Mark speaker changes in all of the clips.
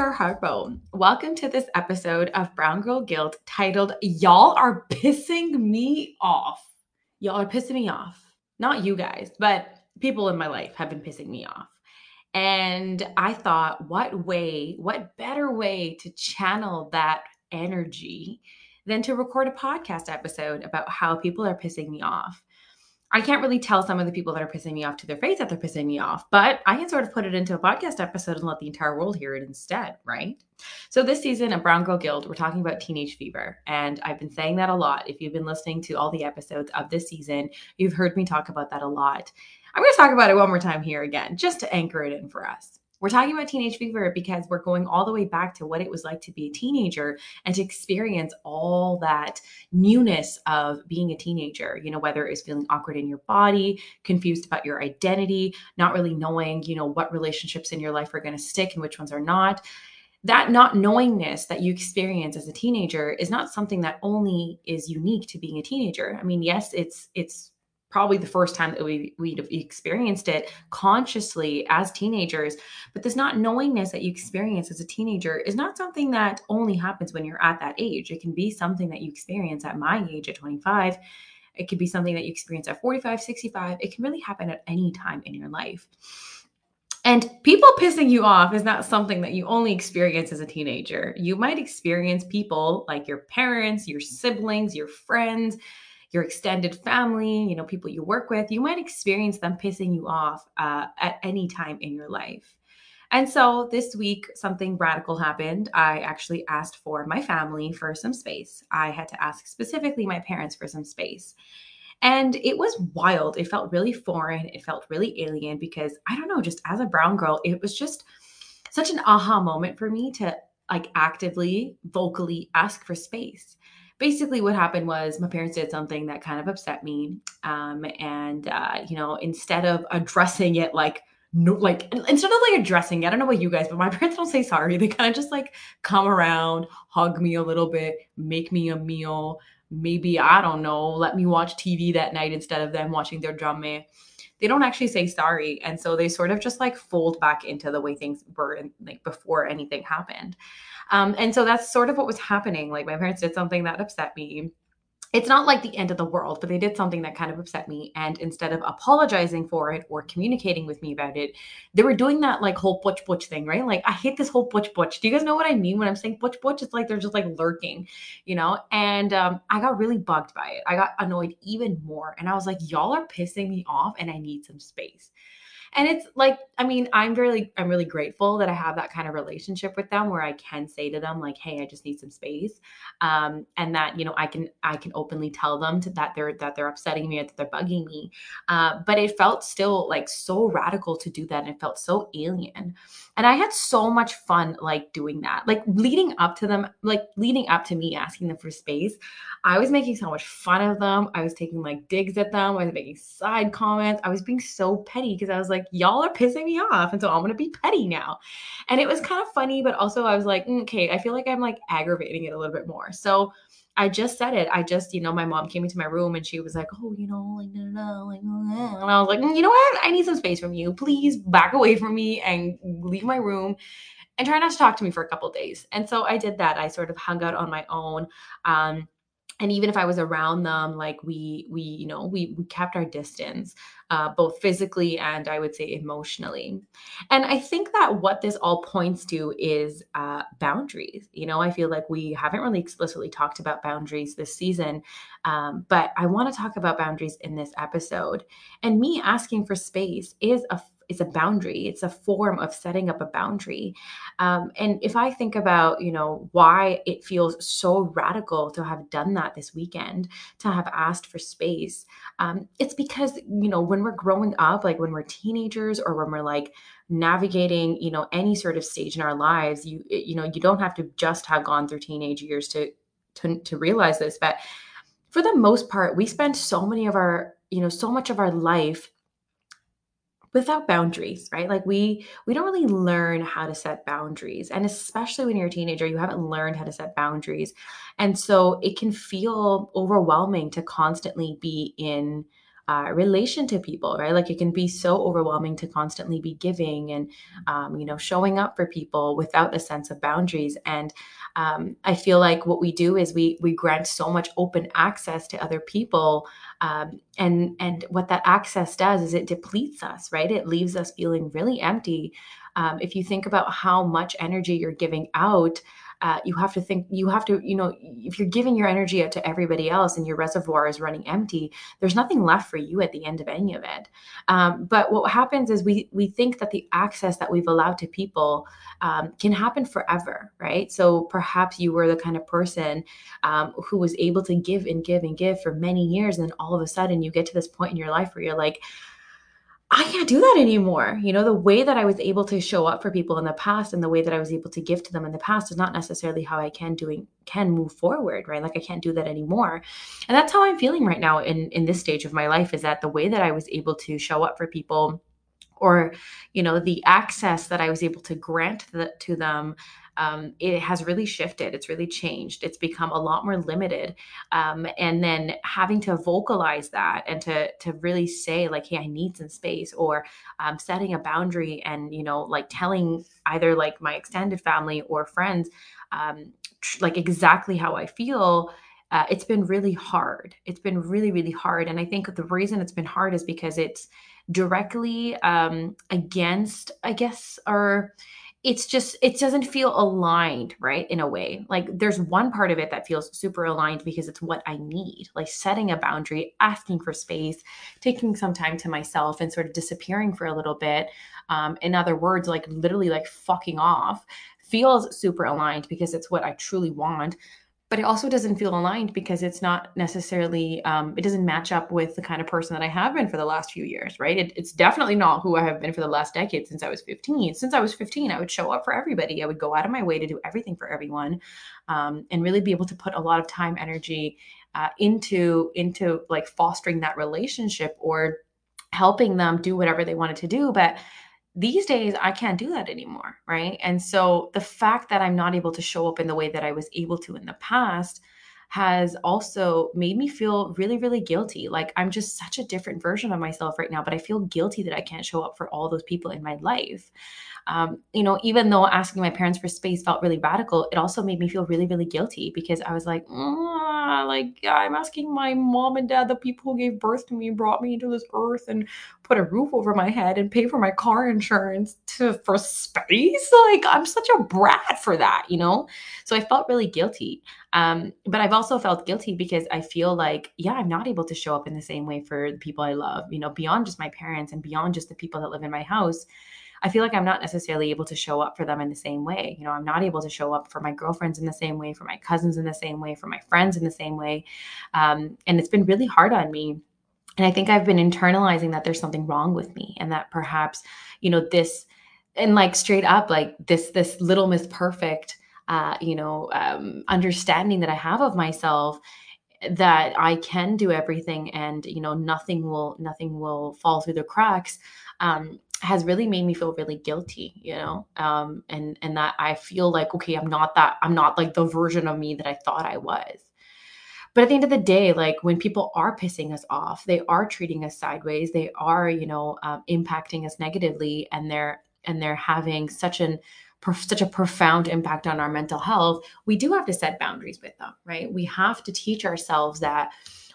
Speaker 1: Girl Harpo. Welcome to this episode of Brown Girl Guilt titled Y'all Are Pissing Me Off. Y'all are pissing me off. Not you guys, but people in my life have been pissing me off. And I thought, what way, what better way to channel that energy than to record a podcast episode about how people are pissing me off? I can't really tell some of the people that are pissing me off to their face that they're pissing me off, but I can sort of put it into a podcast episode and let the entire world hear it instead, right? So, this season of Brown Girl Guilt, we're talking about teenage fever. And I've been saying that a lot. If you've been listening to all the episodes of this season, you've heard me talk about that a lot. I'm going to talk about it one more time here again, just to anchor it in for us. We're talking about teenage fever because we're going all the way back to what it was like to be a teenager and to experience all that newness of being a teenager. You know, whether it's feeling awkward in your body, confused about your identity, not really knowing, you know, what relationships in your life are going to stick and which ones are not that not knowingness that you experience as a teenager is not something that only is unique to being a teenager. I mean, yes, it's it's probably the first time that we we'd experienced it consciously as teenagers. But this not knowingness that you experience as a teenager is not something that only happens when you're at that age. It can be something that you experience at my age at 25 it could be something that you experience at 45 65 it can really happen at any time in your life. And people pissing you off is not something that you only experience as a teenager. You might experience people like your parents, your siblings, your friends, your extended family, you know, people you work with, you might experience them pissing you off uh, at any time in your life. And so this week, something radical happened. I actually asked for my family for some space. I had to ask specifically my parents for some space. And it was wild. It felt really foreign. It felt really alien because I don't know, just as a brown girl, it was just such an aha moment for me to like actively, vocally ask for space basically what happened was my parents did something that kind of upset me um, and uh, you know instead of addressing it like no like instead of like addressing it, i don't know about you guys but my parents don't say sorry. They kind of just like come around hug me a little bit make me a meal. Maybe i don't know let me watch tv that night instead of them watching their drama. They don't actually say sorry and so they sort of just like fold back into the way things were like before anything happened um, and so that's sort of what was happening. Like my parents did something that upset me. It's not like the end of the world, but they did something that kind of upset me. And instead of apologizing for it or communicating with me about it, they were doing that like whole butch butch thing, right? Like I hate this whole butch butch. Do you guys know what I mean when I'm saying butch butch? It's like they're just like lurking, you know? And um, I got really bugged by it. I got annoyed even more. And I was like, y'all are pissing me off and I need some space and it's like i mean i'm really i'm really grateful that i have that kind of relationship with them where i can say to them like hey i just need some space um, and that you know i can i can openly tell them to, that they're that they're upsetting me or that they're bugging me uh, but it felt still like so radical to do that and it felt so alien. And i had so much fun like doing that. Like leading up to them like leading up to me asking them for space i was making so much fun of them. I was taking like digs at them. I was making side comments. I was being so petty because i was like like, y'all are pissing me off. And so I'm going to be petty now. And it was kind of funny, but also I was like, mm, okay, I feel like I'm like aggravating it a little bit more. So I just said it. I just, you know, my mom came into my room and she was like, oh, you know, like, no, no, like, and I was like, mm, you know what? I need some space from you. Please back away from me and leave my room and try not to talk to me for a couple days. And so I did that. I sort of hung out on my own. Um, and even if i was around them like we we you know we we kept our distance uh, both physically and i would say emotionally. And i think that what this all points to is uh, boundaries. You know i feel like we haven't really explicitly talked about boundaries this season um, but i want to talk about boundaries in this episode. And me asking for space is a it's a boundary. It's a form of setting up a boundary. Um, and if i think about you know why it feels so radical to have done that this weekend to have asked for space um, it's because you know when we're growing up like when we're teenagers or when we're like navigating you know any sort of stage in our lives you you know you don't have to just have gone through teenage years to to, to realize this but for the most part we spend so many of our you know so much of our life without boundaries right? Like we we don't really learn how to set boundaries and especially when you're a teenager you haven't learned how to set boundaries. And so it can feel overwhelming to constantly be in uh, relation to people, right? Like it can be so overwhelming to constantly be giving and, um, you know, showing up for people without a sense of boundaries. And um, I feel like what we do is we we grant so much open access to other people, um, and and what that access does is it depletes us, right? It leaves us feeling really empty. Um, if you think about how much energy you're giving out uh, you have to think you have to you know if you're giving your energy out to everybody else and your reservoir is running empty there's nothing left for you at the end of any of it. Um, but what happens is we we think that the access that we've allowed to people um, can happen forever right? So perhaps you were the kind of person um, who was able to give and give and give for many years and all of a sudden you get to this point in your life where you're like I can't do that anymore. You know, the way that I was able to show up for people in the past and the way that I was able to give to them in the past is not necessarily how I can doing can move forward, right? Like I can't do that anymore. And that's how I'm feeling right now in in this stage of my life is that the way that I was able to show up for people or you know the access that i was able to grant the, to them um, it has really shifted. It's really changed. It's become a lot more limited. Um, and then having to vocalize that and to to really say like, hey, I need some space, or um, setting a boundary and you know like telling either like my extended family or friends um, tr- like exactly how I feel. Uh, it's been really hard. It's been really, really hard. And I think the reason it's been hard is because it's directly um, against, I guess, our it's just it doesn't feel aligned right in a way. Like there's one part of it that feels super aligned because it's what i need like setting a boundary asking for space taking some time to myself and sort of disappearing for a little bit. Um, in other words like literally like fucking off feels super aligned because it's what i truly want but it also doesn't feel aligned because it's not necessarily um, it doesn't match up with the kind of person that i have been for the last few years right? It, it's definitely not who i have been for the last decade since i was 15 since i was 15 i would show up for everybody. I would go out of my way to do everything for everyone um, and really be able to put a lot of time energy uh, into into like fostering that relationship or helping them do whatever they wanted to do. But these days I can't do that anymore, right? And so the fact that I'm not able to show up in the way that I was able to in the past has also made me feel really, really guilty. Like I'm just such a different version of myself right now, but I feel guilty that I can't show up for all those people in my life. Um, you know, even though asking my parents for space felt really radical, it also made me feel really, really guilty because I was like, mm, like I'm asking my mom and dad, the people who gave birth to me, brought me into this earth, and put a roof over my head and pay for my car insurance to for space. Like I'm such a brat for that, you know. So I felt really guilty. Um, but I've also felt guilty because I feel like, yeah, I'm not able to show up in the same way for the people I love, you know, beyond just my parents and beyond just the people that live in my house. I feel like I'm not necessarily able to show up for them in the same way. You know, I'm not able to show up for my girlfriends in the same way, for my cousins in the same way, for my friends in the same way. Um, and it's been really hard on me. And I think I've been internalizing that there's something wrong with me and that perhaps, you know, this and like straight up, like this, this little miss perfect, uh, you know, um, understanding that I have of myself that I can do everything and you know nothing will nothing will fall through the cracks um, has really made me feel really guilty you know um, and and that i feel like okay i'm not that i'm not like the version of me that i thought i was but at the end of the day like when people are pissing us off they are treating us sideways they are you know um, impacting us negatively and they're and they're having such an such a profound impact on our mental health we do have to set boundaries with them right? We have to teach ourselves that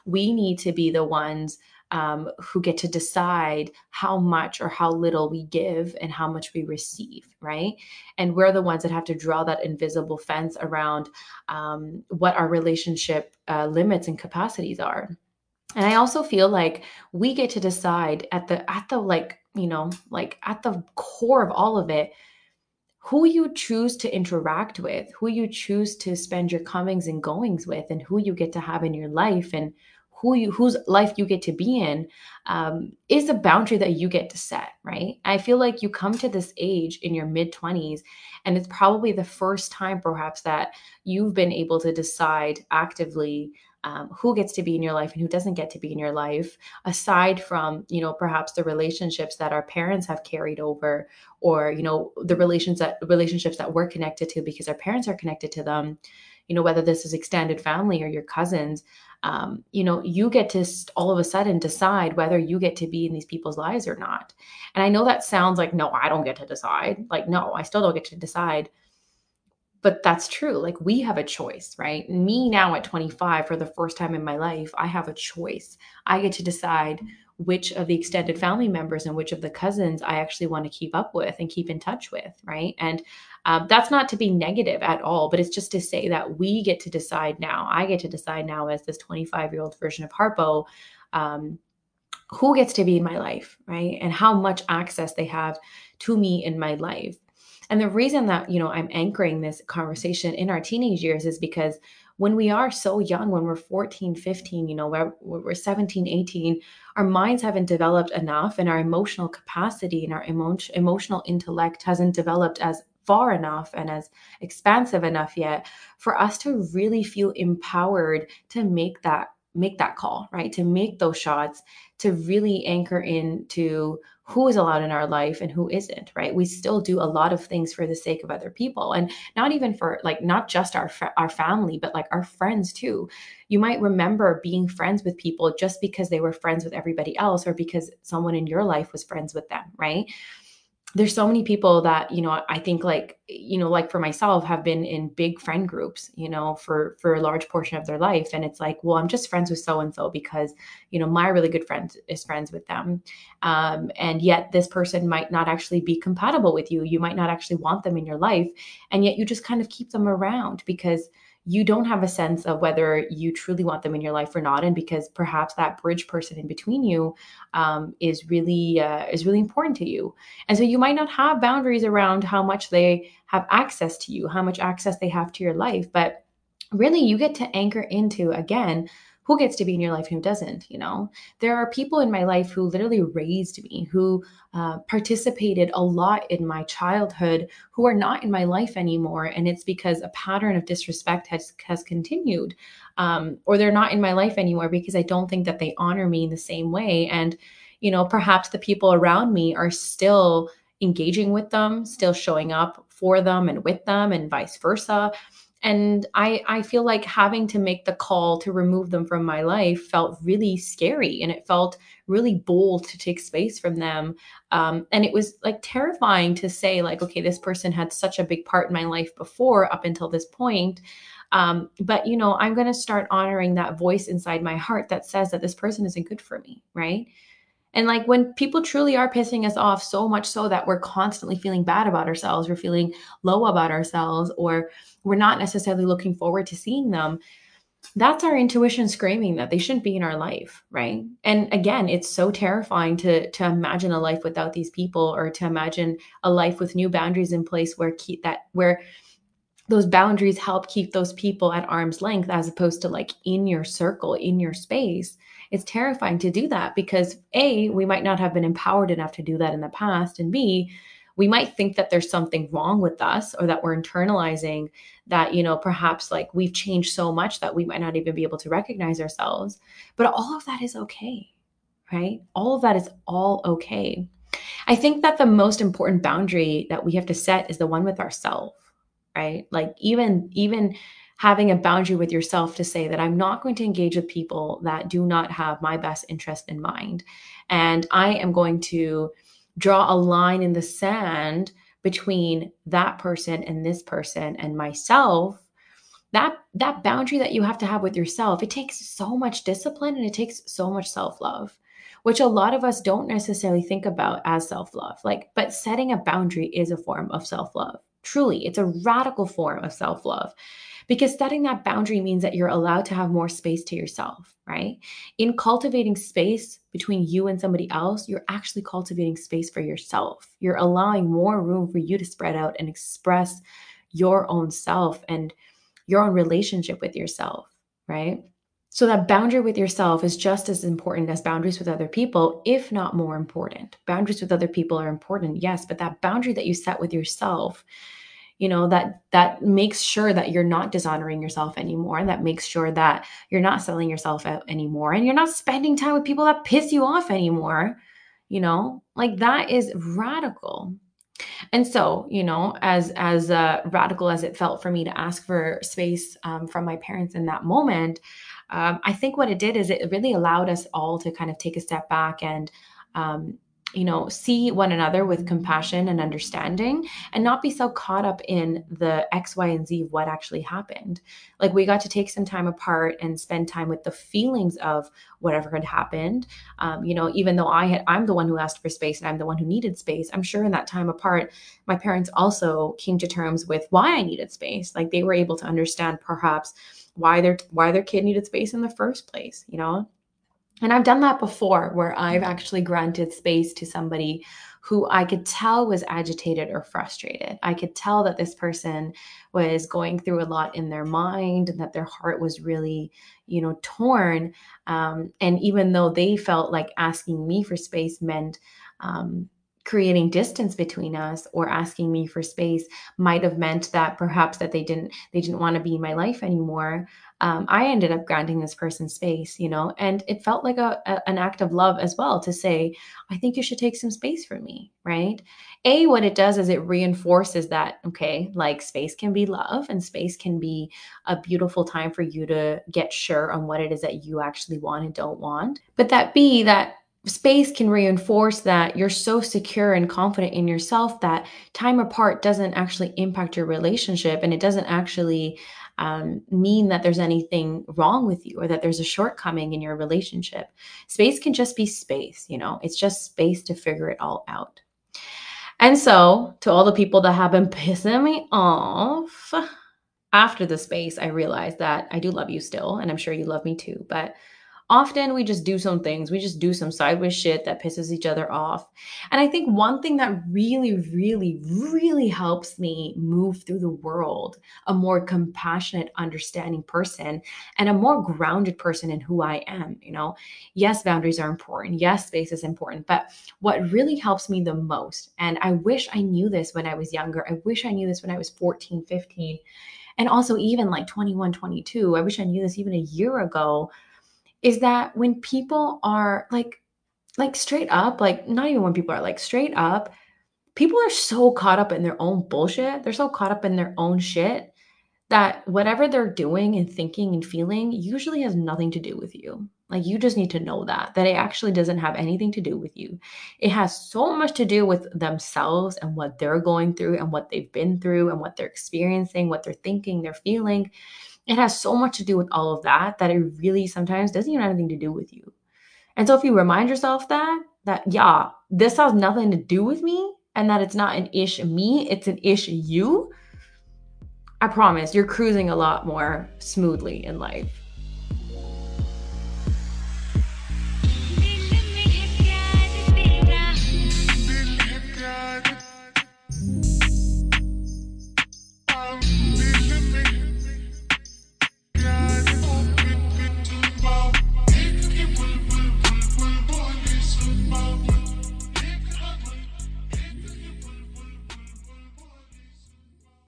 Speaker 1: we need to be the ones um, who get to decide how much or how little we give and how much we receive, right? And we're the ones that have to draw that invisible fence around um, what our relationship uh, limits and capacities are. And I also feel like we get to decide at the at the like you know like at the core of all of it who you choose to interact with, who you choose to spend your comings and goings with, and who you get to have in your life, and who you whose life you get to be in um, is a boundary that you get to set right? I feel like you come to this age in your mid 20s and it's probably the first time perhaps that you've been able to decide actively um, who gets to be in your life and who doesn't get to be in your life aside from you know perhaps the relationships that our parents have carried over or you know the relations that relationships that we're connected to because our parents are connected to them you know, whether this is extended family or your cousins, um, you know, you get to all of a sudden decide whether you get to be in these people's lives or not. And I know that sounds like, no, I don't get to decide. Like, no, I still don't get to decide. But that's true. Like, we have a choice, right? Me now at 25, for the first time in my life, I have a choice. I get to decide which of the extended family members and which of the cousins I actually want to keep up with and keep in touch with, right? And um, that's not to be negative at all, but it's just to say that we get to decide now. I get to decide now as this 25 year old version of Harpo. Um, who gets to be in my life, right? And how much access they have to me in my life. And the reason that, you know, I'm anchoring this conversation in our teenage years is because when we are so young, when we're 14, 15, you know, we're, we're 17, 18, our minds haven't developed enough and our emotional capacity and our emo- emotional intellect hasn't developed as far enough and as expansive enough yet for us to really feel empowered to make that make that call right? To make those shots to really anchor into who is allowed in our life and who isn't right? We still do a lot of things for the sake of other people and not even for like not just our our family but like our friends too. You might remember being friends with people just because they were friends with everybody else or because someone in your life was friends with them right there's so many people that you know i think like you know like for myself have been in big friend groups you know for for a large portion of their life. And it's like well i'm just friends with so and so because you know my really good friend is friends with them. Um, and yet this person might not actually be compatible with you. You might not actually want them in your life. And yet you just kind of keep them around because you don't have a sense of whether you truly want them in your life or not. And because perhaps that bridge person in between you um, is really uh, is really important to you. And so you might not have boundaries around how much they have access to you how much access they have to your life. But really you get to anchor into again who gets to be in your life and who doesn't you know? There are people in my life who literally raised me who uh, participated a lot in my childhood who are not in my life anymore and it's because a pattern of disrespect has has continued um, or they're not in my life anymore because i don't think that they honor me in the same way and you know perhaps the people around me are still engaging with them still showing up for them and with them and vice versa and i i feel like having to make the call to remove them from my life felt really scary and it felt really bold to take space from them. Um, and it was like terrifying to say like okay this person had such a big part in my life before up until this point. Um, but you know i'm going to start honoring that voice inside my heart that says that this person isn't good for me right and like when people truly are pissing us off so much so that we're constantly feeling bad about ourselves, we're feeling low about ourselves, or we're not necessarily looking forward to seeing them, that's our intuition screaming that they shouldn't be in our life, right? And again, it's so terrifying to to imagine a life without these people or to imagine a life with new boundaries in place where that where those boundaries help keep those people at arm's length as opposed to like in your circle, in your space it's terrifying to do that because A, we might not have been empowered enough to do that in the past. And B, we might think that there's something wrong with us or that we're internalizing that, you know, perhaps like we've changed so much that we might not even be able to recognize ourselves. But all of that is okay, right? All of that is all okay. I think that the most important boundary that we have to set is the one with ourselves, right? Like even, even, having a boundary with yourself to say that I'm not going to engage with people that do not have my best interest in mind. And I am going to draw a line in the sand between that person and this person and myself that that boundary that you have to have with yourself it takes so much discipline and it takes so much self-love which a lot of us don't necessarily think about as self-love like but setting a boundary is a form of self-love truly it's a radical form of self-love because setting that boundary means that you're allowed to have more space to yourself, right? In cultivating space between you and somebody else, you're actually cultivating space for yourself. You're allowing more room for you to spread out and express your own self and your own relationship with yourself, right? So, that boundary with yourself is just as important as boundaries with other people, if not more important. Boundaries with other people are important, yes, but that boundary that you set with yourself you know that that makes sure that you're not dishonoring yourself anymore and that makes sure that you're not selling yourself out anymore and you're not spending time with people that piss you off anymore you know like that is radical And so, you know, as as uh, radical as it felt for me to ask for space um, from my parents in that moment, um, I think what it did is it really allowed us all to kind of take a step back and um, you know, see one another with compassion and understanding and not be so caught up in the X, Y, and Z of what actually happened. Like we got to take some time apart and spend time with the feelings of whatever had happened. Um, you know, even though I had, I'm the one who asked for space and I'm the one who needed space, I'm sure in that time apart, my parents also came to terms with why I needed space. Like they were able to understand perhaps why their why their kid needed space in the first place, you know? And I've done that before where I've actually granted space to somebody who I could tell was agitated or frustrated. I could tell that this person was going through a lot in their mind and that their heart was really, you know, torn. Um, and even though they felt like asking me for space meant, um, creating distance between us or asking me for space might have meant that perhaps that they didn't they didn't want to be in my life anymore um, i ended up granting this person space you know and it felt like a, a, an act of love as well to say i think you should take some space from me right? A what it does is it reinforces that okay like space can be love and space can be a beautiful time for you to get sure on what it is that you actually want and don't want. But that b that space can reinforce that you're so secure and confident in yourself that time apart doesn't actually impact your relationship and it doesn't actually um, mean that there's anything wrong with you or that there's a shortcoming in your relationship. Space can just be space, you know, it's just space to figure it all out. And so, to all the people that have been pissing me off, after the space, I realized that I do love you still, and I'm sure you love me too. But often we just do some things, we just do some sideways shit that pisses each other off. And I think one thing that really, really, really helps me move through the world a more compassionate, understanding person and a more grounded person in who I am. You know, yes, boundaries are important. Yes, space is important. But what really helps me the most, and I wish I knew this when I was younger, I wish I knew this when I was 14, 15 and also even like 21 22 i wish i knew this even a year ago is that when people are like like straight up, like not even when people are like straight up, people are so caught up in their own bullshit. They're so caught up in their own shit that whatever they're doing and thinking and feeling usually has nothing to do with you. Like you just need to know that that it actually doesn't have anything to do with you. It has so much to do with themselves and what they're going through and what they've been through and what they're experiencing, what they're thinking, they're feeling it has so much to do with all of that that it really sometimes doesn't even have anything to do with you. And so if you remind yourself that, that yeah, this has nothing to do with me and that it's not an ish me, it's an ish you, I promise you're cruising a lot more smoothly in life.